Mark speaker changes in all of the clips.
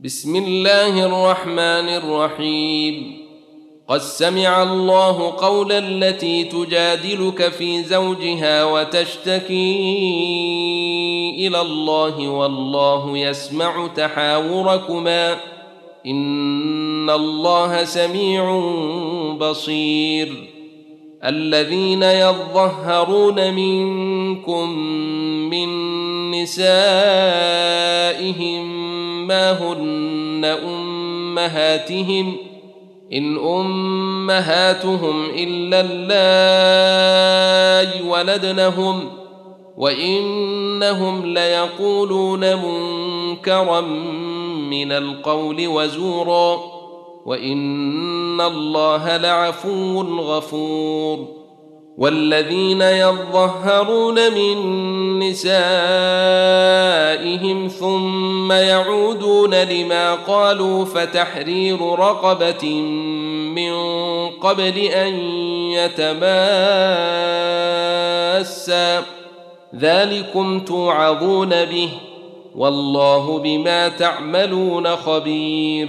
Speaker 1: بسم الله الرحمن الرحيم قد سمع الله قول التي تجادلك في زوجها وتشتكي الى الله والله يسمع تحاوركما ان الله سميع بصير الذين يظهرون منكم من نسائهم ما هن امهاتهم ان امهاتهم الا اللاي ولدنهم وانهم ليقولون منكرا من القول وزورا وان الله لعفو غفور والذين يظهرون من نسائهم ثم يعودون لما قالوا فتحرير رقبه من قبل ان يتماسا ذلكم توعظون به والله بما تعملون خبير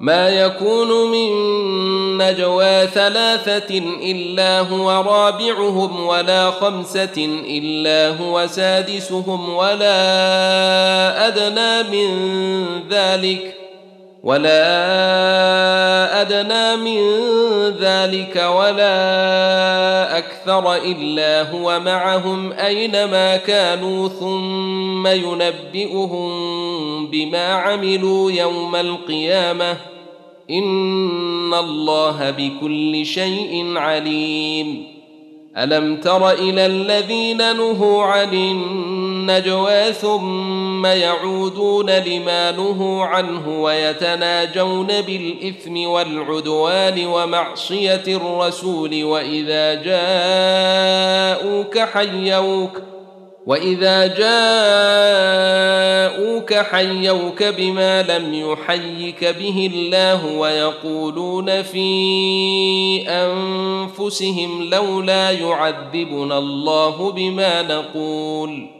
Speaker 1: ما يكون من نجوى ثلاثة إلا هو رابعهم ولا خمسة إلا هو سادسهم ولا أدنى من ذلك ۖ ولا ادنى من ذلك ولا اكثر الا هو معهم اينما كانوا ثم ينبئهم بما عملوا يوم القيامه ان الله بكل شيء عليم الم تر الى الذين نهوا عن النجوى ثم ثم يعودون لما نهوا عنه ويتناجون بالاثم والعدوان ومعصيه الرسول واذا جاءوك حيوك واذا جاءوك حيوك بما لم يحيك به الله ويقولون في انفسهم لولا يعذبنا الله بما نقول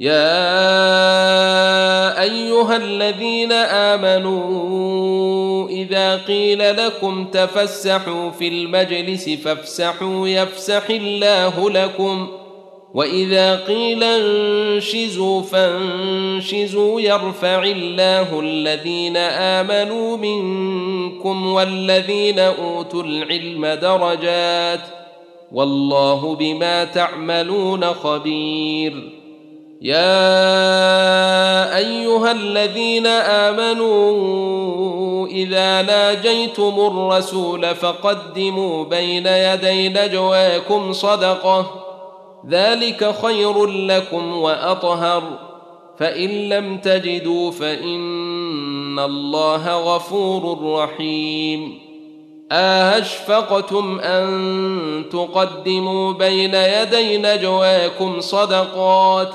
Speaker 1: يا ايها الذين امنوا اذا قيل لكم تفسحوا في المجلس فافسحوا يفسح الله لكم واذا قيل انشزوا فانشزوا يرفع الله الذين امنوا منكم والذين اوتوا العلم درجات والله بما تعملون خبير يا ايها الذين امنوا اذا ناجيتم الرسول فقدموا بين يدي نجواكم صدقه ذلك خير لكم واطهر فان لم تجدوا فان الله غفور رحيم أشفقتم أن تقدموا بين يدي نجواكم صدقات ۖ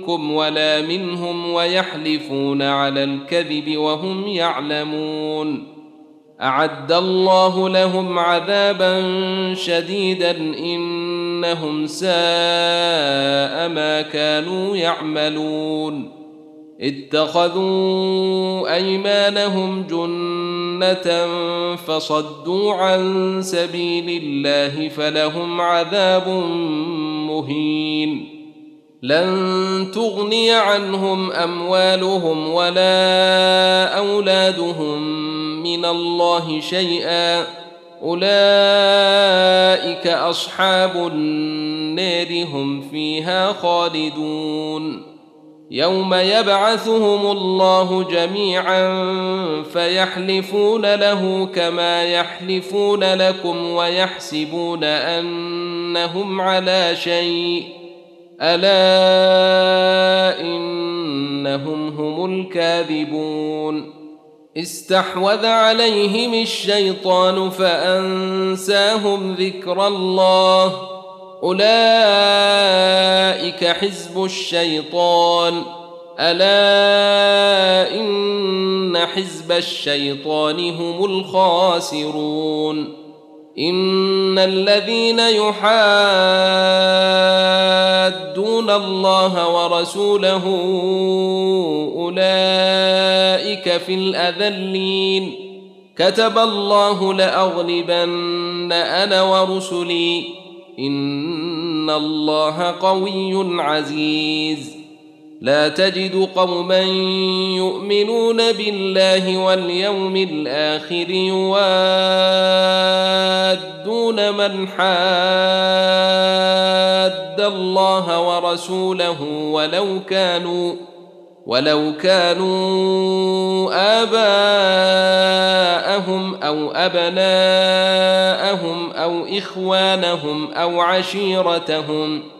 Speaker 1: منكم ولا منهم ويحلفون على الكذب وهم يعلمون اعد الله لهم عذابا شديدا انهم ساء ما كانوا يعملون اتخذوا ايمانهم جنه فصدوا عن سبيل الله فلهم عذاب مهين لن تغني عنهم اموالهم ولا اولادهم من الله شيئا اولئك اصحاب النار هم فيها خالدون يوم يبعثهم الله جميعا فيحلفون له كما يحلفون لكم ويحسبون انهم على شيء الا انهم هم الكاذبون استحوذ عليهم الشيطان فانساهم ذكر الله اولئك حزب الشيطان الا ان حزب الشيطان هم الخاسرون ان الذين يحاربون يوادون الله ورسوله اولئك في الاذلين كتب الله لاغلبن انا ورسلي ان الله قوي عزيز لا تجد قوما يؤمنون بالله واليوم الاخر يوادون من حاد الله ورسوله ولو كانوا ولو كانوا آباءهم أو أبناءهم أو إخوانهم أو عشيرتهم ۖ